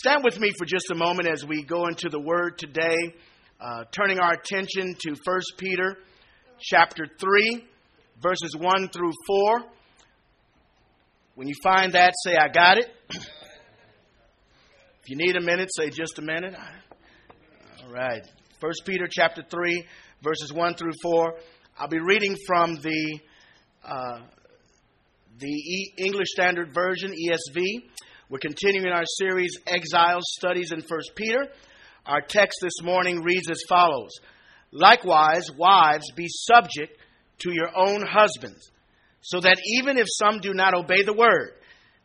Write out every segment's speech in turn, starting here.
Stand with me for just a moment as we go into the Word today, uh, turning our attention to 1 Peter chapter 3, verses 1 through 4. When you find that, say, I got it. If you need a minute, say just a minute. All right. 1 Peter chapter 3, verses 1 through 4. I'll be reading from the, uh, the e- English Standard Version, ESV. We're continuing our series, Exiles Studies in 1 Peter. Our text this morning reads as follows Likewise, wives, be subject to your own husbands, so that even if some do not obey the word,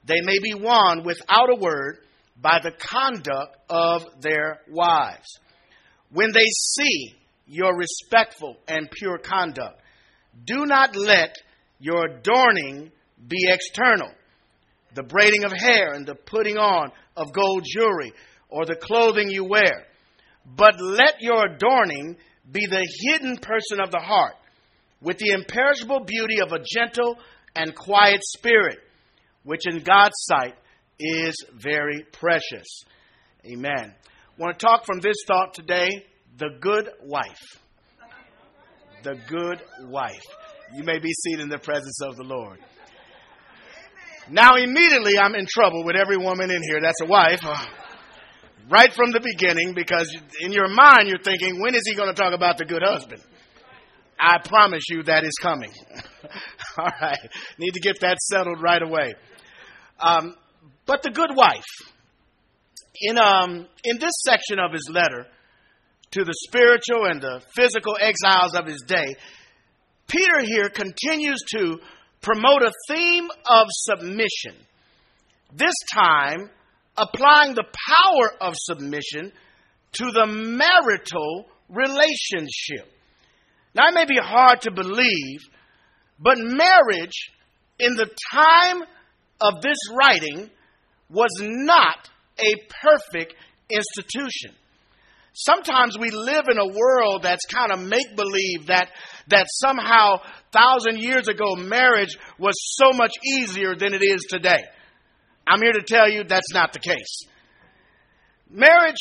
they may be won without a word by the conduct of their wives. When they see your respectful and pure conduct, do not let your adorning be external, the braiding of hair and the putting on of gold jewelry or the clothing you wear, but let your adorning be the hidden person of the heart, with the imperishable beauty of a gentle and quiet spirit, which in God's sight is very precious. Amen. I want to talk from this thought today the good wife. The good wife. You may be seated in the presence of the Lord. Now, immediately, I'm in trouble with every woman in here that's a wife, right from the beginning, because in your mind, you're thinking, when is he going to talk about the good husband? I promise you that is coming. All right. Need to get that settled right away. Um, but the good wife. In, um, in this section of his letter to the spiritual and the physical exiles of his day, Peter here continues to promote a theme of submission. This time, applying the power of submission to the marital relationship. Now, it may be hard to believe, but marriage in the time of this writing was not a perfect institution. Sometimes we live in a world that's kind of make believe that that somehow thousand years ago marriage was so much easier than it is today. I'm here to tell you that's not the case. Marriage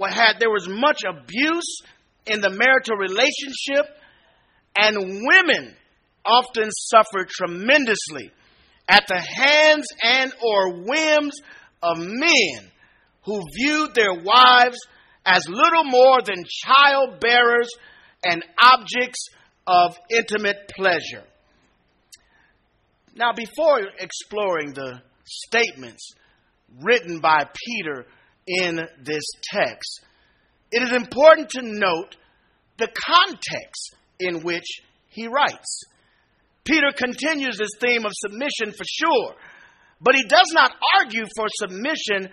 had there was much abuse in the marital relationship and women often suffered tremendously at the hands and or whims of men who viewed their wives as little more than child bearers and objects of intimate pleasure. Now, before exploring the statements written by Peter in this text, it is important to note the context in which he writes. Peter continues this theme of submission for sure, but he does not argue for submission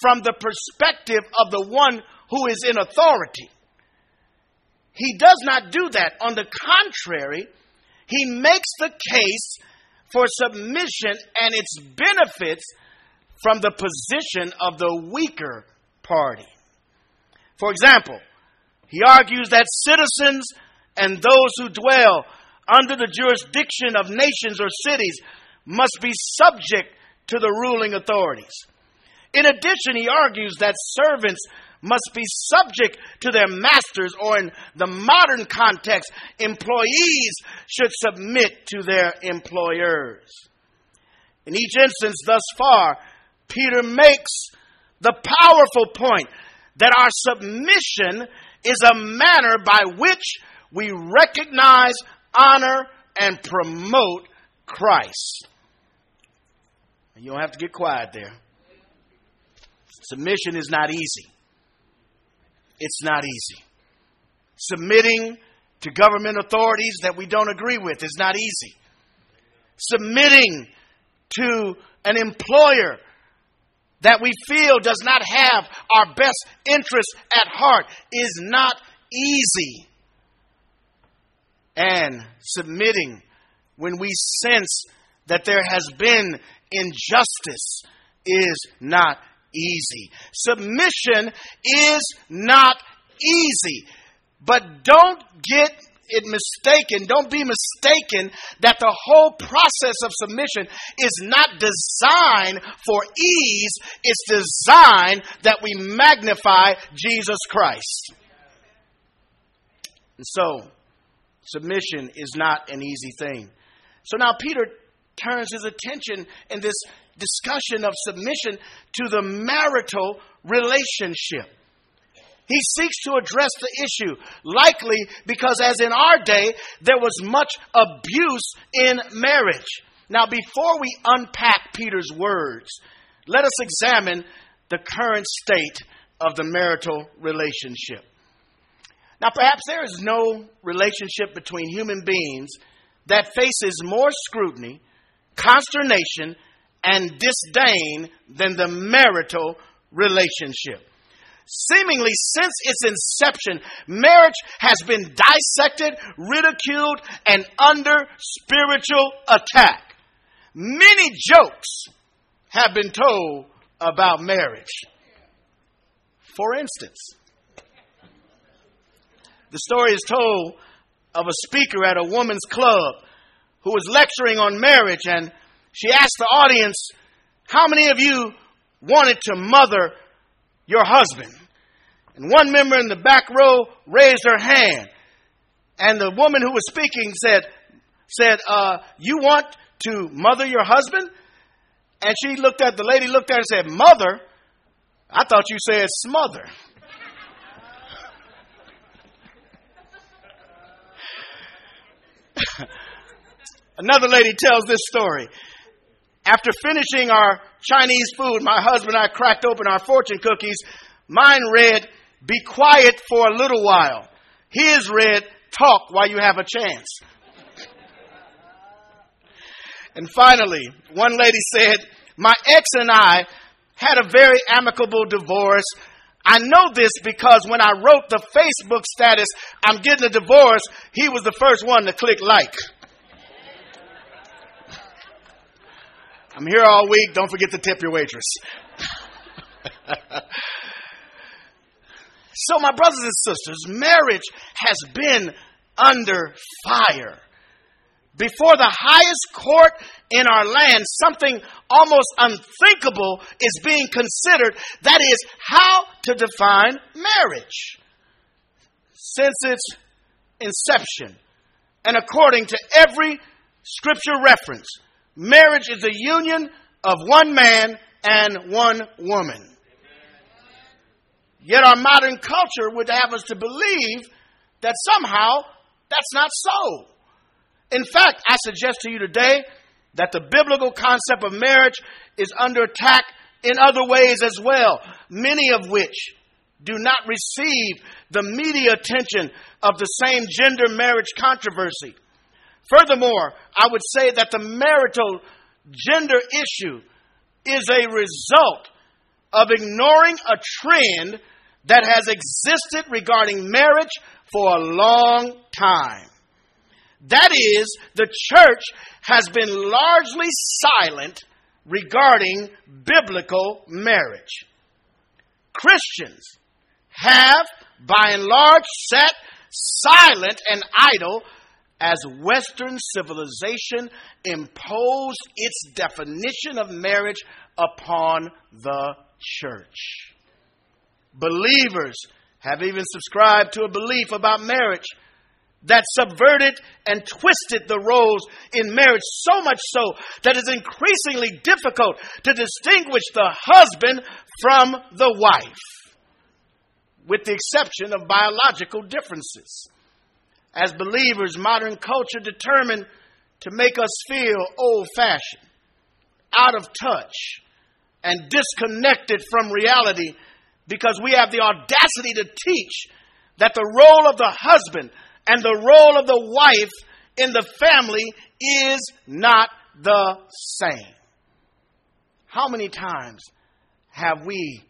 from the perspective of the one who is in authority. He does not do that. On the contrary, he makes the case for submission and its benefits from the position of the weaker party. For example, he argues that citizens and those who dwell under the jurisdiction of nations or cities must be subject to the ruling authorities. In addition, he argues that servants must be subject to their masters, or in the modern context, employees should submit to their employers. In each instance, thus far, Peter makes the powerful point that our submission is a manner by which we recognize honor, and promote Christ. You don't have to get quiet there. Submission is not easy. It's not easy. Submitting to government authorities that we don't agree with is not easy. Submitting to an employer that we feel does not have our best interests at heart is not easy and submitting when we sense that there has been injustice is not easy. Submission is not easy. But don't get it mistaken, don't be mistaken that the whole process of submission is not designed for ease, it's designed that we magnify Jesus Christ. And so, submission is not an easy thing. So now Peter turns his attention in this discussion of submission to the marital relationship. He seeks to address the issue, likely because, as in our day, there was much abuse in marriage. Now, before we unpack Peter's words, let us examine the current state of the marital relationship. Now, perhaps there is no relationship between human beings that faces more scrutiny, consternation, and disdain than the marital relationship. Seemingly, since its inception, marriage has been dissected, ridiculed, and under spiritual attack. Many jokes have been told about marriage. For instance, the story is told of a speaker at a woman's club who was lecturing on marriage, and she asked the audience, How many of you wanted to mother your husband? And one member in the back row raised her hand. And the woman who was speaking said, said, uh, You want to mother your husband? And she looked at the lady, looked at her and said, Mother? I thought you said smother. Another lady tells this story. After finishing our Chinese food, my husband and I cracked open our fortune cookies. Mine read, Be quiet for a little while. His read, Talk while you have a chance. and finally, one lady said, My ex and I had a very amicable divorce. I know this because when I wrote the Facebook status, I'm getting a divorce, he was the first one to click like. I'm here all week. Don't forget to tip your waitress. so, my brothers and sisters, marriage has been under fire. Before the highest court in our land, something almost unthinkable is being considered. That is, how to define marriage. Since its inception, and according to every scripture reference, Marriage is a union of one man and one woman. Yet our modern culture would have us to believe that somehow that's not so. In fact, I suggest to you today that the biblical concept of marriage is under attack in other ways as well, many of which do not receive the media attention of the same gender marriage controversy. Furthermore, I would say that the marital gender issue is a result of ignoring a trend that has existed regarding marriage for a long time. That is, the church has been largely silent regarding biblical marriage. Christians have, by and large, sat silent and idle as Western civilization imposed its definition of marriage upon the church. Believers have even subscribed to a belief about marriage that subverted and twisted the roles in marriage so much so that it's increasingly difficult to distinguish the husband from the wife, with the exception of biological differences. As believers, modern culture determined to make us feel old fashioned, out of touch, and disconnected from reality because we have the audacity to teach that the role of the husband and the role of the wife in the family is not the same. How many times have we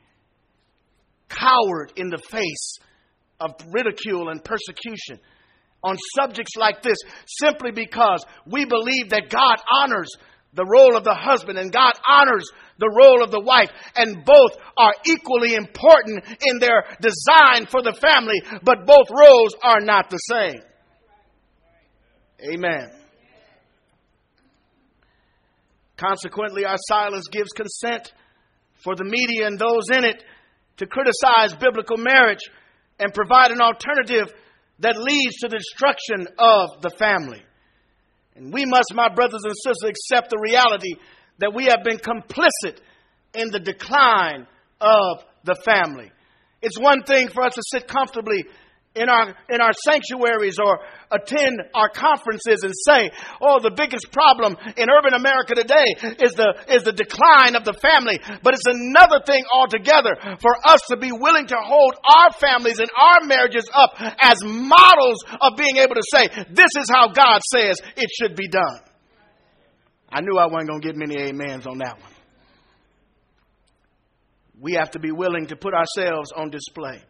cowered in the face of ridicule and persecution? On subjects like this simply because we believe that God honors the role of the husband and God honors the role of the wife, and both are equally important in their design for the family, but both roles are not the same. Amen. Consequently, our silence gives consent for the media and those in it to criticize biblical marriage and provide an alternative that leads to the destruction of the family. And we must, my brothers and sisters, accept the reality that we have been complicit in the decline of the family. It's one thing for us to sit comfortably in our, in our sanctuaries or attend our conferences and say, oh, the biggest problem in urban America today is the, is the decline of the family. But it's another thing altogether for us to be willing to hold our families and our marriages up as models of being able to say, this is how God says it should be done. I knew I wasn't going to get many amens on that one. We have to be willing to put ourselves on display.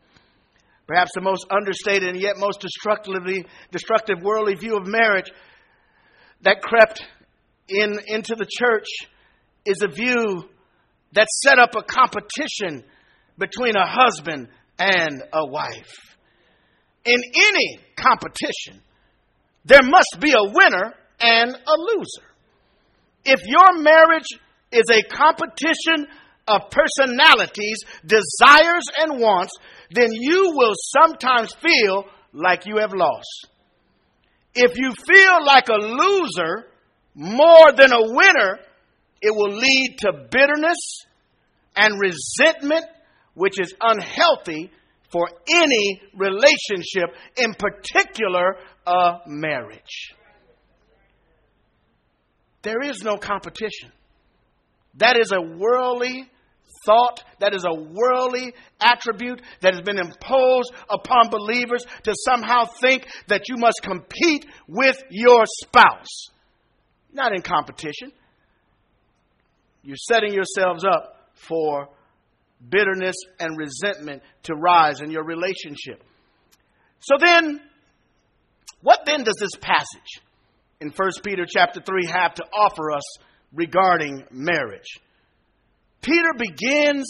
Perhaps the most understated and yet most destructively destructive worldly view of marriage that crept in into the church is a view that set up a competition between a husband and a wife. In any competition, there must be a winner and a loser. If your marriage is a competition of personalities, desires, and wants, then you will sometimes feel like you have lost. If you feel like a loser more than a winner, it will lead to bitterness and resentment, which is unhealthy for any relationship, in particular a marriage. There is no competition. That is a worldly thought, that is a worldly attribute that has been imposed upon believers to somehow think that you must compete with your spouse. Not in competition. You're setting yourselves up for bitterness and resentment to rise in your relationship. So then, what then does this passage in 1 Peter chapter 3 have to offer us regarding marriage? Peter begins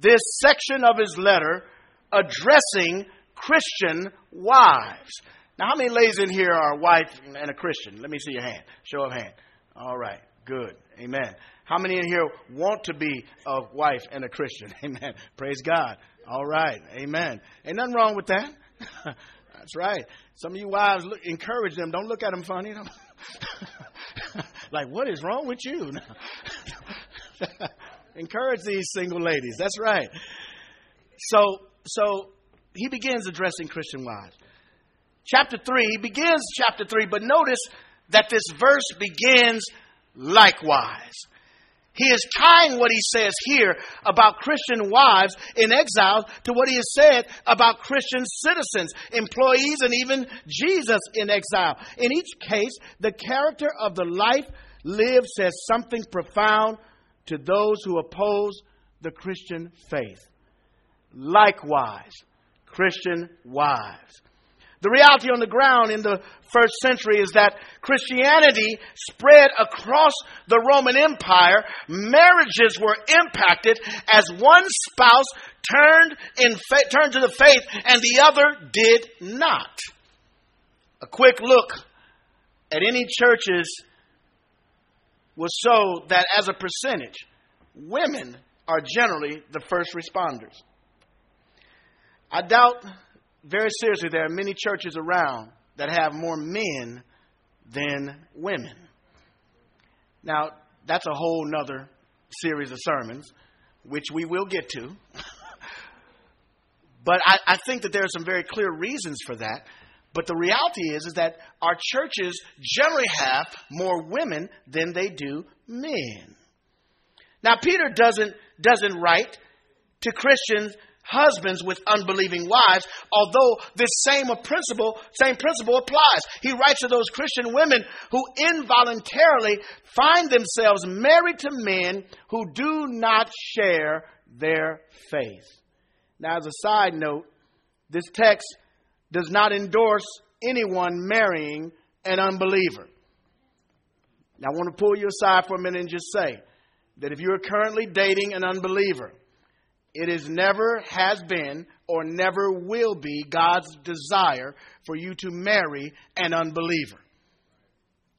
this section of his letter addressing Christian wives. Now, how many ladies in here are a wife and a Christian? Let me see your hand. Show of hand. All right, good. Amen. How many in here want to be a wife and a Christian? Amen. Praise God. All right. Amen. Ain't nothing wrong with that. That's right. Some of you wives look, encourage them. Don't look at them funny. like, what is wrong with you? Encourage these single ladies. That's right. So, so he begins addressing Christian wives. Chapter 3, he begins chapter 3, but notice that this verse begins likewise. He is tying what he says here about Christian wives in exile to what he has said about Christian citizens, employees, and even Jesus in exile. In each case, the character of the life lived says something profound to those who oppose the Christian faith. Likewise, Christian wives. The reality on the ground in the first century is that Christianity spread across the Roman Empire. Marriages were impacted as one spouse turned, in fa- turned to the faith and the other did not. A quick look at any churches was so that as a percentage, women are generally the first responders. I doubt very seriously there are many churches around that have more men than women. Now, that's a whole nother series of sermons, which we will get to. but I, I, think that there are some very clear reasons for that. But the reality is, is that our churches generally have more women than they do men. Now, Peter doesn't, doesn't write to Christian husbands with unbelieving wives, although this same principle, same principle applies. He writes to those Christian women who involuntarily find themselves married to men who do not share their faith. Now, as a side note, this text does not endorse anyone marrying an unbeliever. Now, I want to pull you aside for a minute and just say that if you are currently dating an unbeliever, it is never has been or never will be God's desire for you to marry an unbeliever.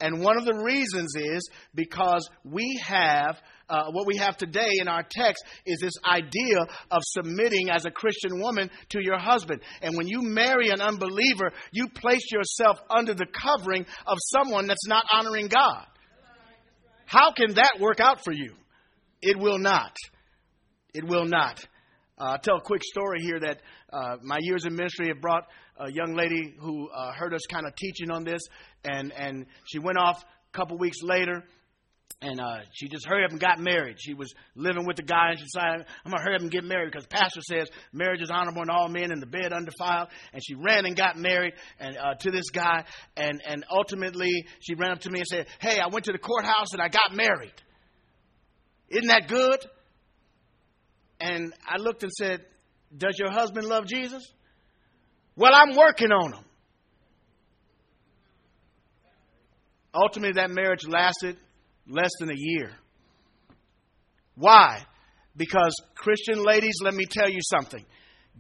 And one of the reasons is because we have uh, what we have today in our text is this idea of submitting as a Christian woman to your husband. And when you marry an unbeliever, you place yourself under the covering of someone that's not honoring God. How can that work out for you? It will not. It will not. Uh, I'll tell a quick story here that uh, my years in ministry have brought a young lady who uh, heard us kind of teaching on this, and, and she went off a couple weeks later and uh, she just hurried up and got married. She was living with the guy, and she decided, I'm going to hurry up and get married because pastor says marriage is honorable in all men and the bed undefiled. And she ran and got married and uh, to this guy. And, and ultimately, she ran up to me and said, Hey, I went to the courthouse and I got married. Isn't that good? And I looked and said, Does your husband love Jesus? Well, I'm working on him. Ultimately, that marriage lasted less than a year. Why? Because, Christian ladies, let me tell you something.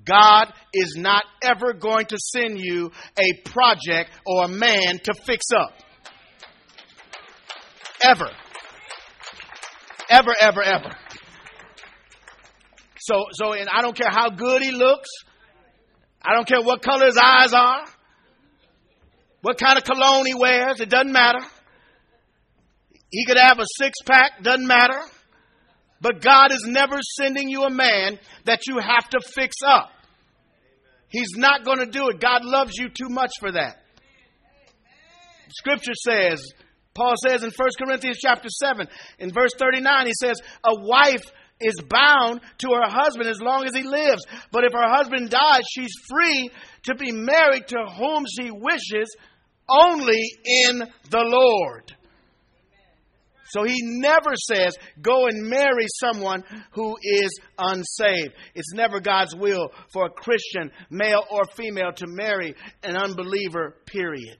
God is not ever going to send you a project or a man to fix up. Ever. Ever, ever, ever. So, so, and I don't care how good he looks. I don't care what color his eyes are. What kind of cologne he wears. It doesn't matter. He could have a six pack, doesn't matter. But God is never sending you a man that you have to fix up. He's not going to do it. God loves you too much for that. Scripture says, Paul says in 1 Corinthians chapter 7, in verse 39, he says, A wife is bound to her husband as long as he lives. But if her husband dies, she's free to be married to whom she wishes only in the Lord. So he never says, go and marry someone who is unsaved. It's never God's will for a Christian, male or female, to marry an unbeliever, period.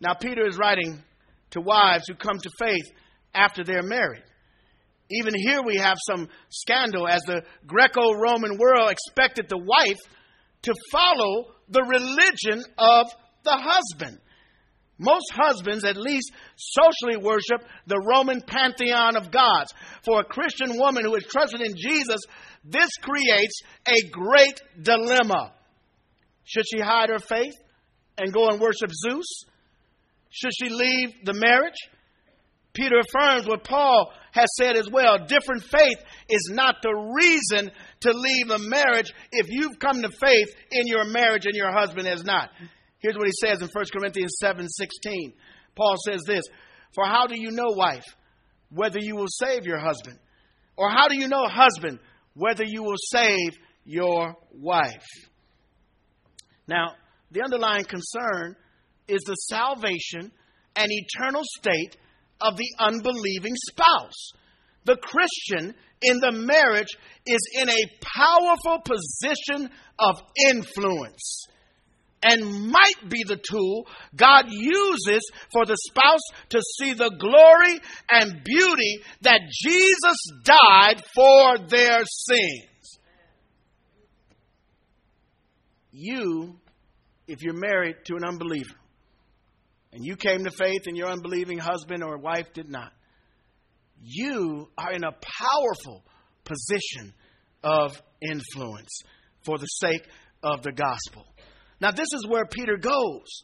Now, Peter is writing to wives who come to faith after they're married. Even here, we have some scandal as the Greco Roman world expected the wife to follow the religion of the husband. Most husbands, at least socially, worship the Roman pantheon of gods. For a Christian woman who is trusted in Jesus, this creates a great dilemma. Should she hide her faith and go and worship Zeus? Should she leave the marriage? Peter affirms what Paul has said as well. Different faith is not the reason to leave a marriage if you've come to faith in your marriage and your husband has not. Here's what he says in 1 Corinthians 7 16. Paul says this For how do you know, wife, whether you will save your husband? Or how do you know, husband, whether you will save your wife? Now, the underlying concern is the salvation and eternal state of the unbelieving spouse. The Christian in the marriage is in a powerful position of influence and might be the tool God uses for the spouse to see the glory and beauty that Jesus died for their sins. You, if you're married to an unbeliever, and you came to faith and your unbelieving husband or wife did not, you are in a powerful position of influence for the sake of the gospel. Now, this is where Peter goes.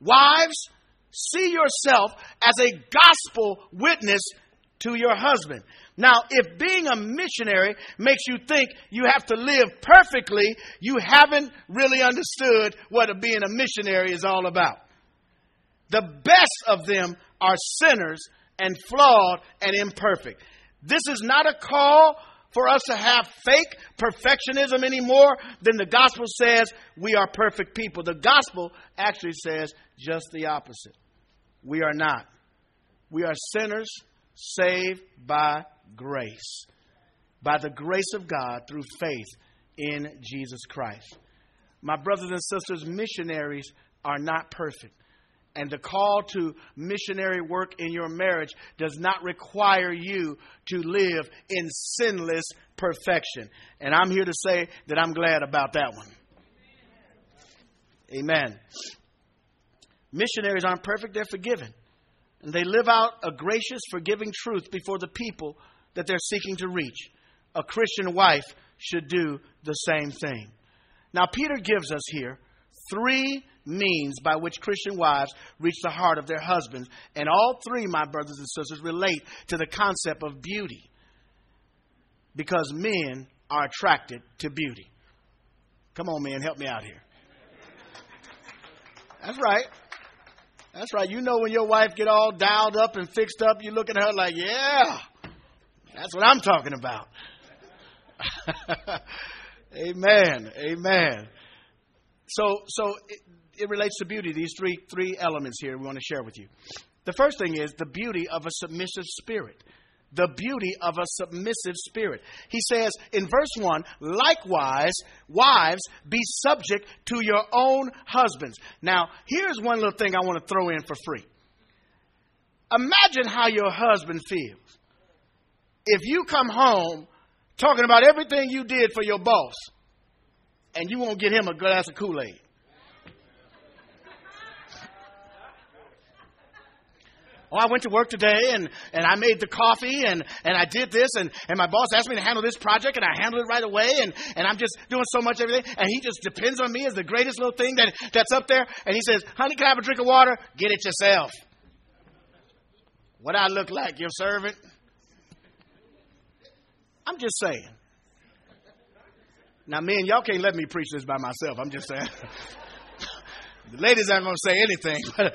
Wives, see yourself as a gospel witness to your husband. Now, if being a missionary makes you think you have to live perfectly, you haven't really understood what being a missionary is all about. The best of them are sinners and flawed and imperfect. This is not a call for us to have fake perfectionism anymore, then the gospel says we are perfect people. The gospel actually says just the opposite. We are not. We are sinners saved by grace, by the grace of God through faith in Jesus Christ. My brothers and sisters, missionaries are not perfect. And the call to missionary work in your marriage does not require you to live in sinless perfection. And I'm here to say that I'm glad about that one. Amen. Missionaries aren't perfect, they're forgiven. And they live out a gracious, forgiving truth before the people that they're seeking to reach. A Christian wife should do the same thing. Now, Peter gives us here three means by which Christian wives reach the heart of their husbands. And all three, my brothers and sisters, relate to the concept of beauty. Because men are attracted to beauty. Come on, man, help me out here. That's right. That's right. You know when your wife get all dialed up and fixed up, you look at her like, yeah, that's what I'm talking about. Amen. Amen. So, so it, relates to beauty. These three three elements here we want to share with you. The first thing is the beauty of a submissive spirit. The beauty of a submissive spirit. He says in verse 1 likewise, wives, be subject to your own husbands. Now, here's one little thing I want to throw in for free. Imagine how your husband feels if you come home talking about everything you did for your boss and you won't get him a glass of Kool Aid. Oh, I went to work today and, and I made the coffee and, and I did this and, and my boss asked me to handle this project and I handled it right away and, and I'm just doing so much everything and he just depends on me as the greatest little thing that, that's up there and he says, honey, can I have a drink of water? Get it yourself. What I look like, your servant? I'm just saying. Now, men, y'all can't let me preach this by myself. I'm just saying. the ladies aren't going to say anything.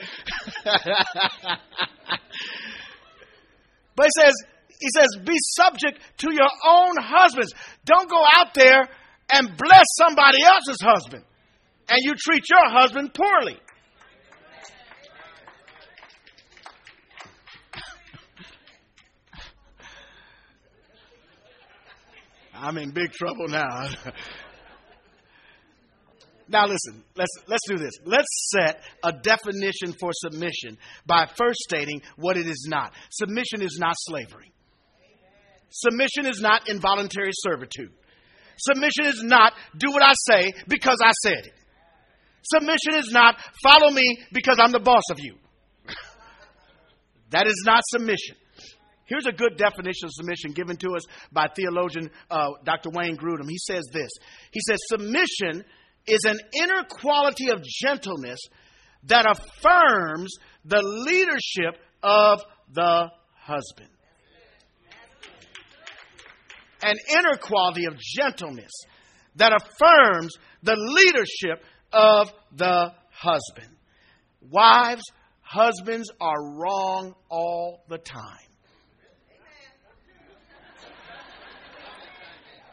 he says, he says, be subject to your own husbands. Don't go out there and bless somebody else's husband and you treat your husband poorly. I'm in big trouble now. now listen, let's let's do this. Let's set a definition for submission by first stating what it is not. Submission is not slavery. Submission is not involuntary servitude. Submission is not do what I say because I said it. Submission is not follow me because I'm the boss of you. that is not submission. Here's a good definition of submission given to us by theologian uh, Dr. Wayne Grudem. He says this He says, Submission is an inner quality of gentleness that affirms the leadership of the husband. An inner quality of gentleness that affirms the leadership of the husband. Wives, husbands are wrong all the time.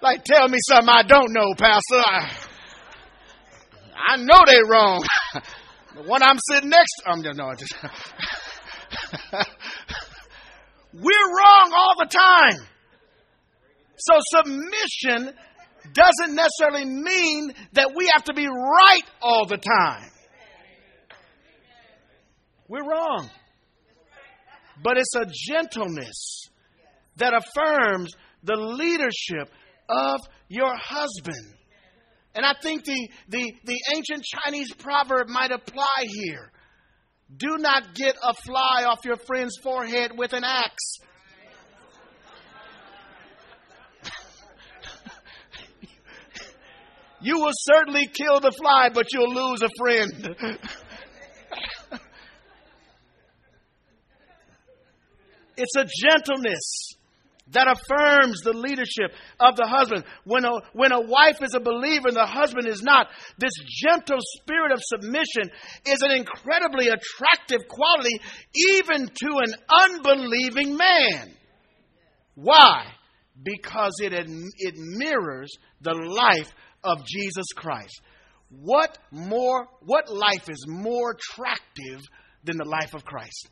Like, tell me something I don't know, Pastor. I, I know they're wrong. the one I'm sitting next to, I'm just, no, just we're wrong all the time. So submission doesn't necessarily mean that we have to be right all the time. We're wrong. But it's a gentleness that affirms the leadership of your husband. And I think the, the, the ancient Chinese proverb might apply here. Do not get a fly off your friend's forehead with an axe. you will certainly kill the fly, but you'll lose a friend. it's a gentleness that affirms the leadership of the husband. When a, when a wife is a believer and the husband is not, this gentle spirit of submission is an incredibly attractive quality even to an unbelieving man. Why? Because it, it mirrors the life of Jesus Christ. What more, what life is more attractive than the life of Christ?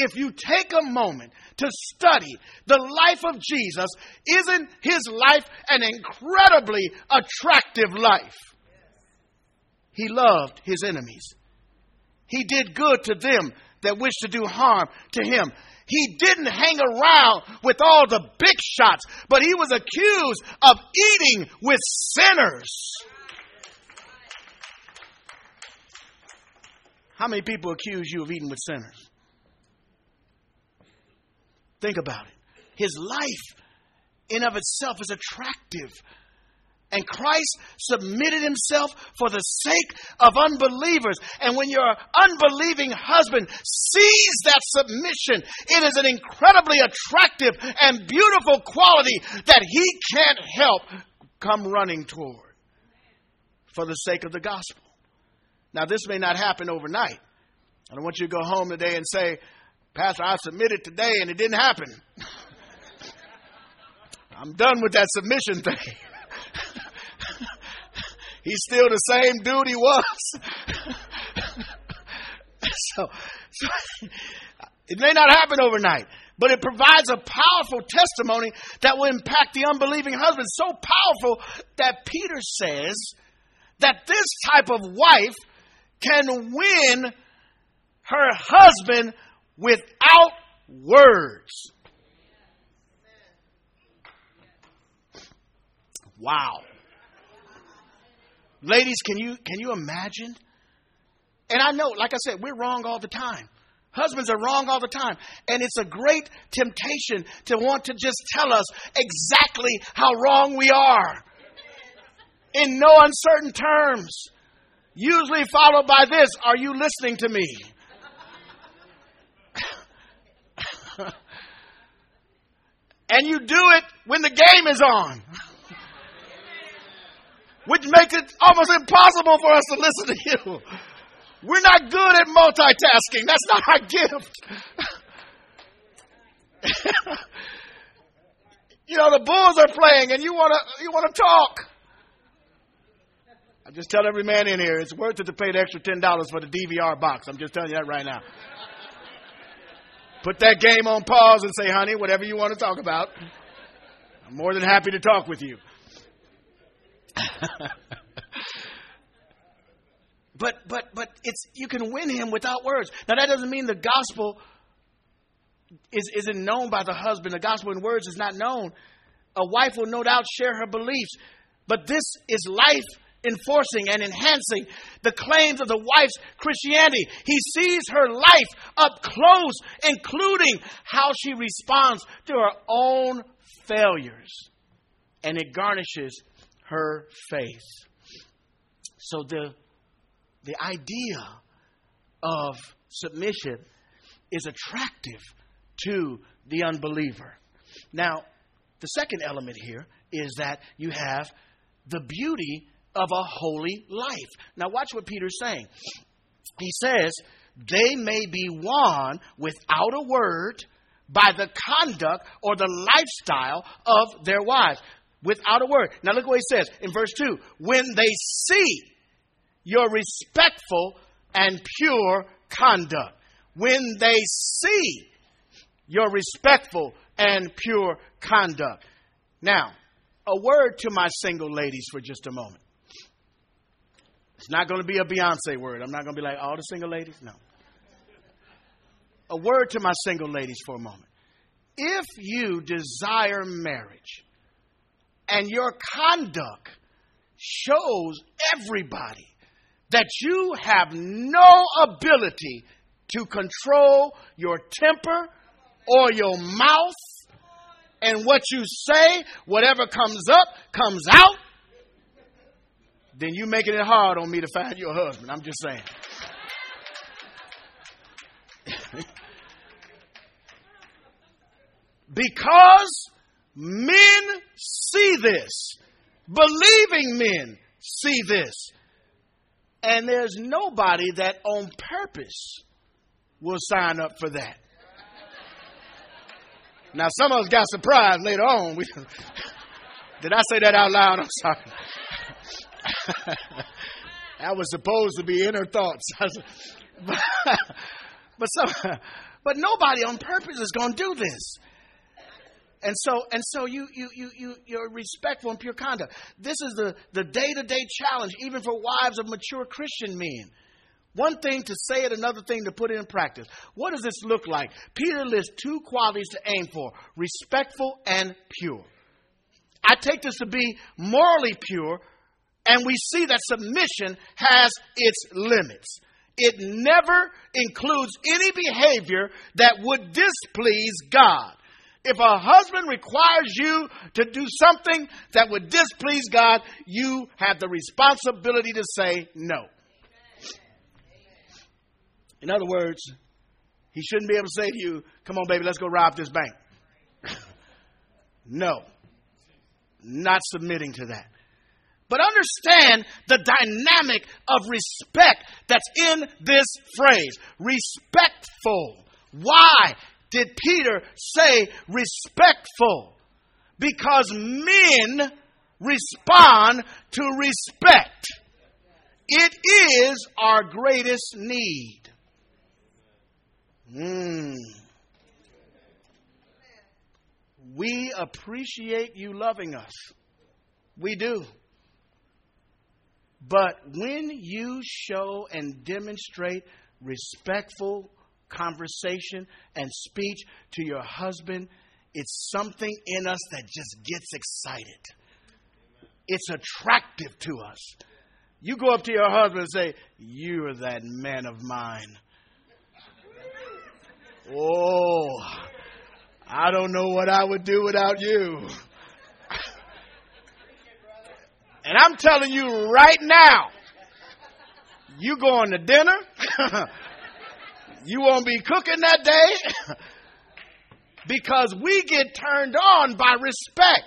If you take a moment to study the life of Jesus, isn't his life an incredibly attractive life? He loved his enemies. He did good to them that wished to do harm to him. He didn't hang around with all the big shots, but he was accused of eating with sinners. How many people accuse you of eating with sinners? Think about it. His life in of itself is attractive. And Christ submitted himself for the sake of unbelievers. And when your unbelieving husband sees that submission, it is an incredibly attractive and beautiful quality that he can't help come running toward for the sake of the gospel. Now, this may not happen overnight. I don't want you to go home today and say, Pastor, I submitted today and it didn't happen. I'm done with that submission thing. He's still the same dude he was. so, so it may not happen overnight, but it provides a powerful testimony that will impact the unbelieving husband. So powerful that Peter says that this type of wife can win her husband without words. Wow. Ladies, can you can you imagine? And I know, like I said, we're wrong all the time. Husbands are wrong all the time. And it's a great temptation to want to just tell us exactly how wrong we are. In no uncertain terms. Usually followed by this Are you listening to me? and you do it when the game is on which makes it almost impossible for us to listen to you. We're not good at multitasking. That's not our gift. you know, the Bulls are playing and you want to you want to talk. I just tell every man in here it's worth it to pay the extra $10 for the DVR box. I'm just telling you that right now. Put that game on pause and say, honey, whatever you want to talk about. I'm more than happy to talk with you. but but but it's you can win him without words. Now that doesn't mean the gospel is isn't known by the husband. The gospel in words is not known. A wife will no doubt share her beliefs, but this is life enforcing and enhancing the claims of the wife's Christianity. He sees her life up close, including how she responds to her own failures. And it garnishes her faith. So the, the idea of submission is attractive to the unbeliever. Now, the second element here is that you have the beauty of a holy life. Now, watch what Peter's saying. He says, They may be won without a word by the conduct or the lifestyle of their wives without a word. Now look what he says in verse 2 when they see your respectful and pure conduct. When they see your respectful and pure conduct. Now, a word to my single ladies for just a moment. It's not going to be a Beyonce word. I'm not going to be like all the single ladies. No. A word to my single ladies for a moment. If you desire marriage, and your conduct shows everybody that you have no ability to control your temper or your mouth and what you say, whatever comes up, comes out, then you making it hard on me to find your husband. I'm just saying. because Men see this. Believing men see this. And there's nobody that on purpose will sign up for that. Now, some of us got surprised later on. Did I say that out loud? I'm sorry. that was supposed to be inner thoughts. but, but, but nobody on purpose is going to do this. And so, and so you, you, you, you, you're respectful and pure conduct. This is the, the day-to-day challenge, even for wives of mature Christian men. One thing to say it, another thing to put it in practice. What does this look like? Peter lists two qualities to aim for respectful and pure. I take this to be morally pure, and we see that submission has its limits. it never includes any behavior that would displease God. If a husband requires you to do something that would displease God, you have the responsibility to say no. In other words, he shouldn't be able to say to you, Come on, baby, let's go rob this bank. no, not submitting to that. But understand the dynamic of respect that's in this phrase respectful. Why did Peter say respectful? Because men respond to respect. It is our greatest need. Mm. We appreciate you loving us. We do. But when you show and demonstrate respectful conversation and speech to your husband, it's something in us that just gets excited. It's attractive to us. You go up to your husband and say, You're that man of mine. Oh, I don't know what I would do without you. And I'm telling you right now, you going to dinner, you won't be cooking that day because we get turned on by respect.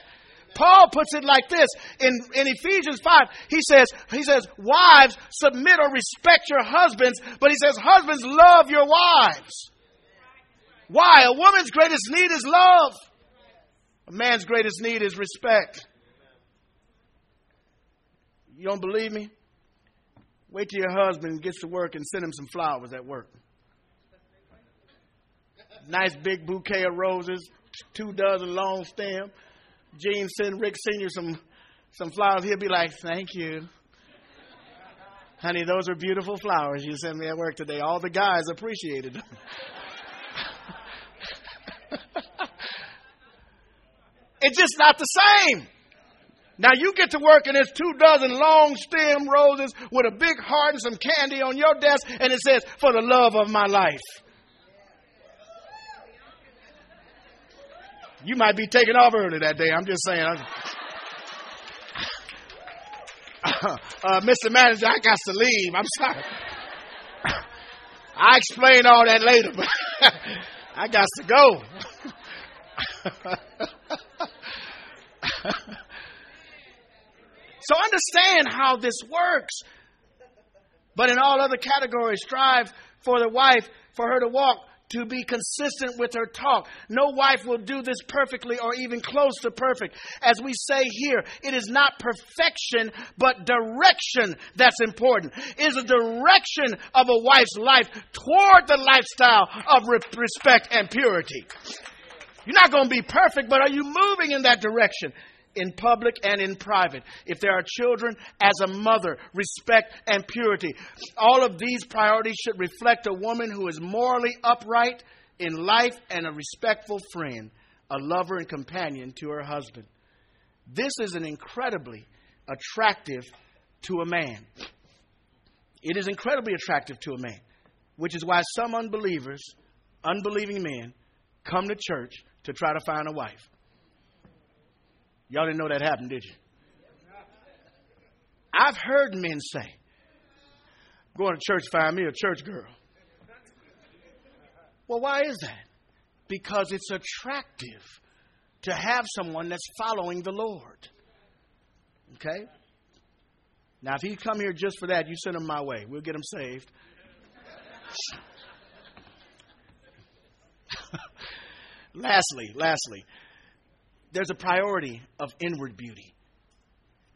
Paul puts it like this in, in Ephesians 5. He says, he says, wives, submit or respect your husbands, but he says, husbands, love your wives. Why? A woman's greatest need is love. A man's greatest need is respect. You don't believe me? Wait till your husband gets to work and send him some flowers at work. Nice big bouquet of roses, two dozen long stem. Gene send Rick Sr. some some flowers. He'll be like, Thank you. Honey, those are beautiful flowers you sent me at work today. All the guys appreciated them. it's just not the same. Now you get to work and there's two dozen long stem roses with a big heart and some candy on your desk, and it says, For the love of my life. You might be taking off early that day. I'm just saying. Uh, Mr. Manager, I got to leave. I'm sorry. I explain all that later, but I got to go. So understand how this works. But in all other categories, strive for the wife, for her to walk, to be consistent with her talk. No wife will do this perfectly or even close to perfect. As we say here, it is not perfection, but direction that's important. It is a direction of a wife's life toward the lifestyle of respect and purity. You're not going to be perfect, but are you moving in that direction? In public and in private. If there are children, as a mother, respect and purity. All of these priorities should reflect a woman who is morally upright in life and a respectful friend, a lover and companion to her husband. This is an incredibly attractive to a man. It is incredibly attractive to a man, which is why some unbelievers, unbelieving men, come to church to try to find a wife. Y'all didn't know that happened, did you? I've heard men say, going to church, find me a church girl. Well, why is that? Because it's attractive to have someone that's following the Lord. Okay? Now, if he come here just for that, you send him my way. We'll get him saved. lastly, lastly, there's a priority of inward beauty.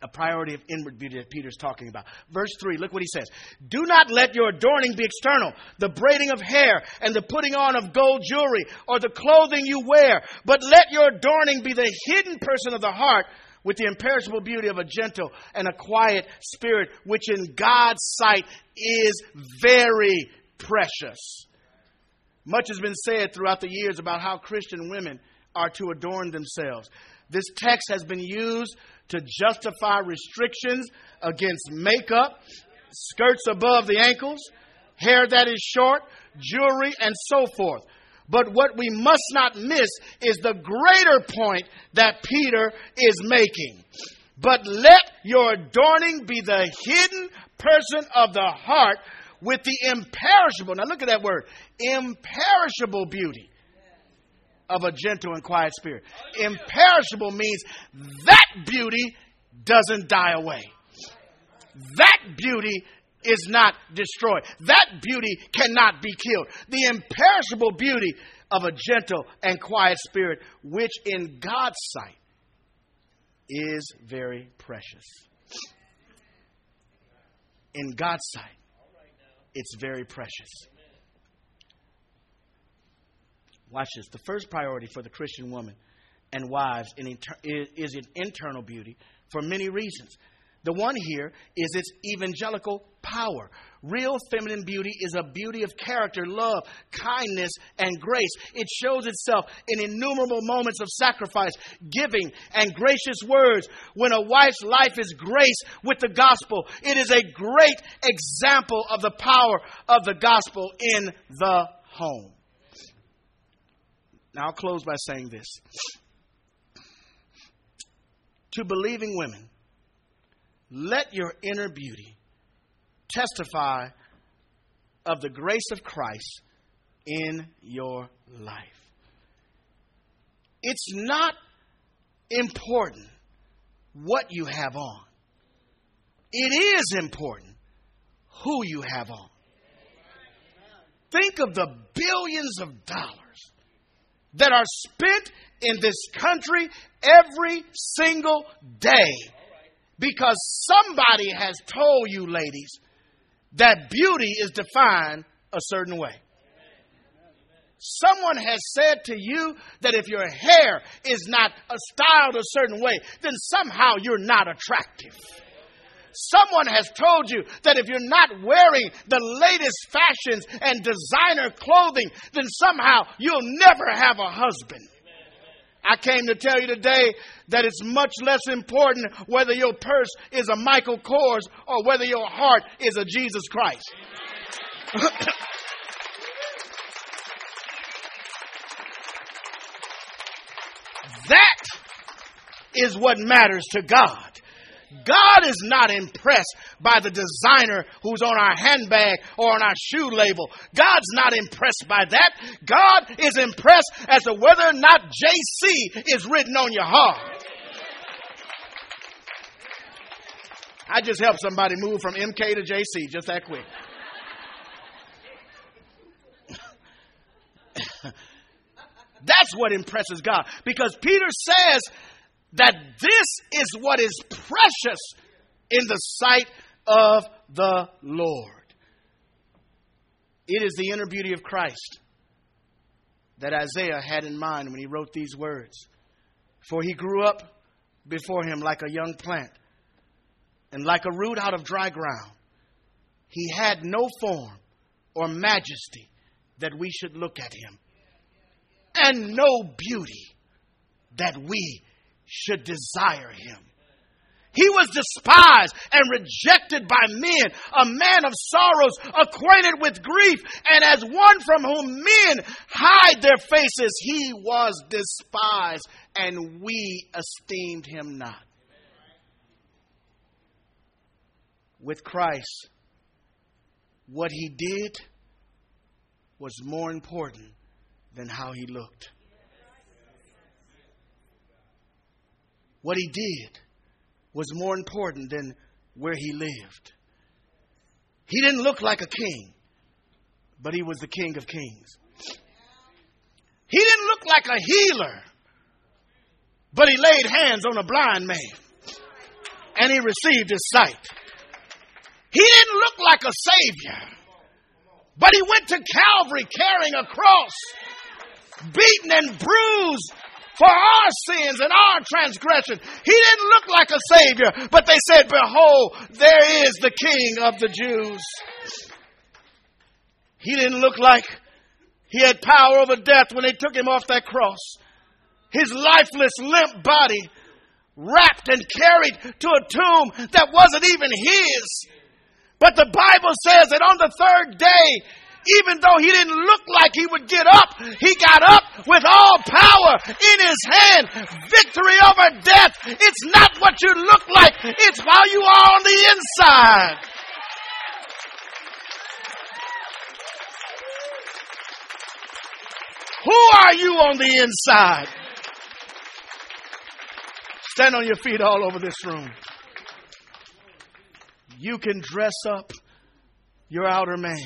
A priority of inward beauty that Peter's talking about. Verse 3, look what he says. Do not let your adorning be external, the braiding of hair and the putting on of gold jewelry or the clothing you wear, but let your adorning be the hidden person of the heart with the imperishable beauty of a gentle and a quiet spirit, which in God's sight is very precious. Much has been said throughout the years about how Christian women are to adorn themselves. This text has been used to justify restrictions against makeup, skirts above the ankles, hair that is short, jewelry, and so forth. But what we must not miss is the greater point that Peter is making. But let your adorning be the hidden person of the heart with the imperishable, now look at that word, imperishable beauty of a gentle and quiet spirit. Imperishable means that beauty doesn't die away. That beauty is not destroyed. That beauty cannot be killed. The imperishable beauty of a gentle and quiet spirit, which in God's sight is very precious. In God's sight, it's very precious. Watch this. The first priority for the Christian woman and wives is an internal beauty for many reasons. The one here is its evangelical power. Real feminine beauty is a beauty of character, love, kindness, and grace. It shows itself in innumerable moments of sacrifice, giving, and gracious words. When a wife's life is grace with the gospel, it is a great example of the power of the gospel in the home. Now, I'll close by saying this. To believing women, let your inner beauty testify of the grace of Christ in your life. It's not important what you have on, it is important who you have on. Think of the billions of dollars that are spent in this country every single day because somebody has told you, ladies, that beauty is defined a certain way. Someone has said to you that if your hair is not styled a certain way, then somehow you're not attractive. Someone has told you that if you're not wearing the latest fashions and designer clothing, then somehow you'll never have a husband. I came to tell you today that it's much less important whether your purse is a Michael Kors or whether your heart is a Jesus Christ. that is what matters to God. God is not impressed by the designer who's on our handbag or on our shoe label. God's not impressed by that. God is impressed as to whether or not JC is written on your heart. I just helped somebody move from MK to JC just that quick. That's what impresses God. Because Peter says that this is what is precious in the sight of the Lord. It is the inner beauty of Christ that Isaiah had in mind when he wrote these words. For he grew up before him like a young plant and like a root out of dry ground. He had no form or majesty that we should look at him, and no beauty that we should desire him. He was despised and rejected by men, a man of sorrows, acquainted with grief, and as one from whom men hide their faces, he was despised, and we esteemed him not. With Christ, what he did was more important than how he looked. What he did was more important than where he lived. He didn't look like a king, but he was the king of kings. He didn't look like a healer, but he laid hands on a blind man and he received his sight. He didn't look like a savior, but he went to Calvary carrying a cross, beaten and bruised for our sins and our transgressions. He didn't look like a Savior, but they said, Behold, there is the King of the Jews. He didn't look like he had power over death when they took him off that cross. His lifeless, limp body wrapped and carried to a tomb that wasn't even his. But the Bible says that on the third day, even though he didn't look like he would get up, he got up with all power in his hand. Victory over death. It's not what you look like, it's how you are on the inside. Who are you on the inside? Stand on your feet all over this room. You can dress up your outer man.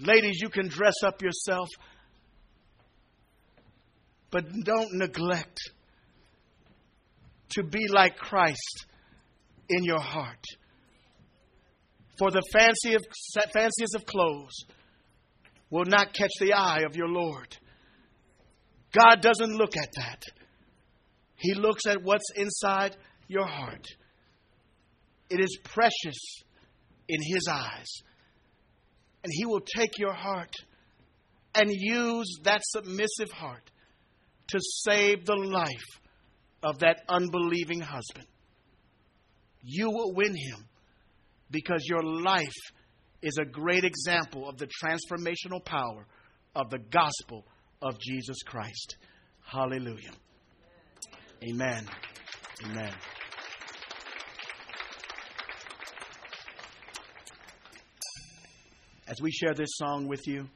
Ladies, you can dress up yourself, but don't neglect to be like Christ in your heart. For the fancy of, fanciest of clothes will not catch the eye of your Lord. God doesn't look at that. He looks at what's inside your heart. It is precious in His eyes. And He will take your heart and use that submissive heart to save the life of that unbelieving husband. You will win him because your life is a great example of the transformational power of the gospel of Jesus Christ. Hallelujah. Amen. Amen. As we share this song with you,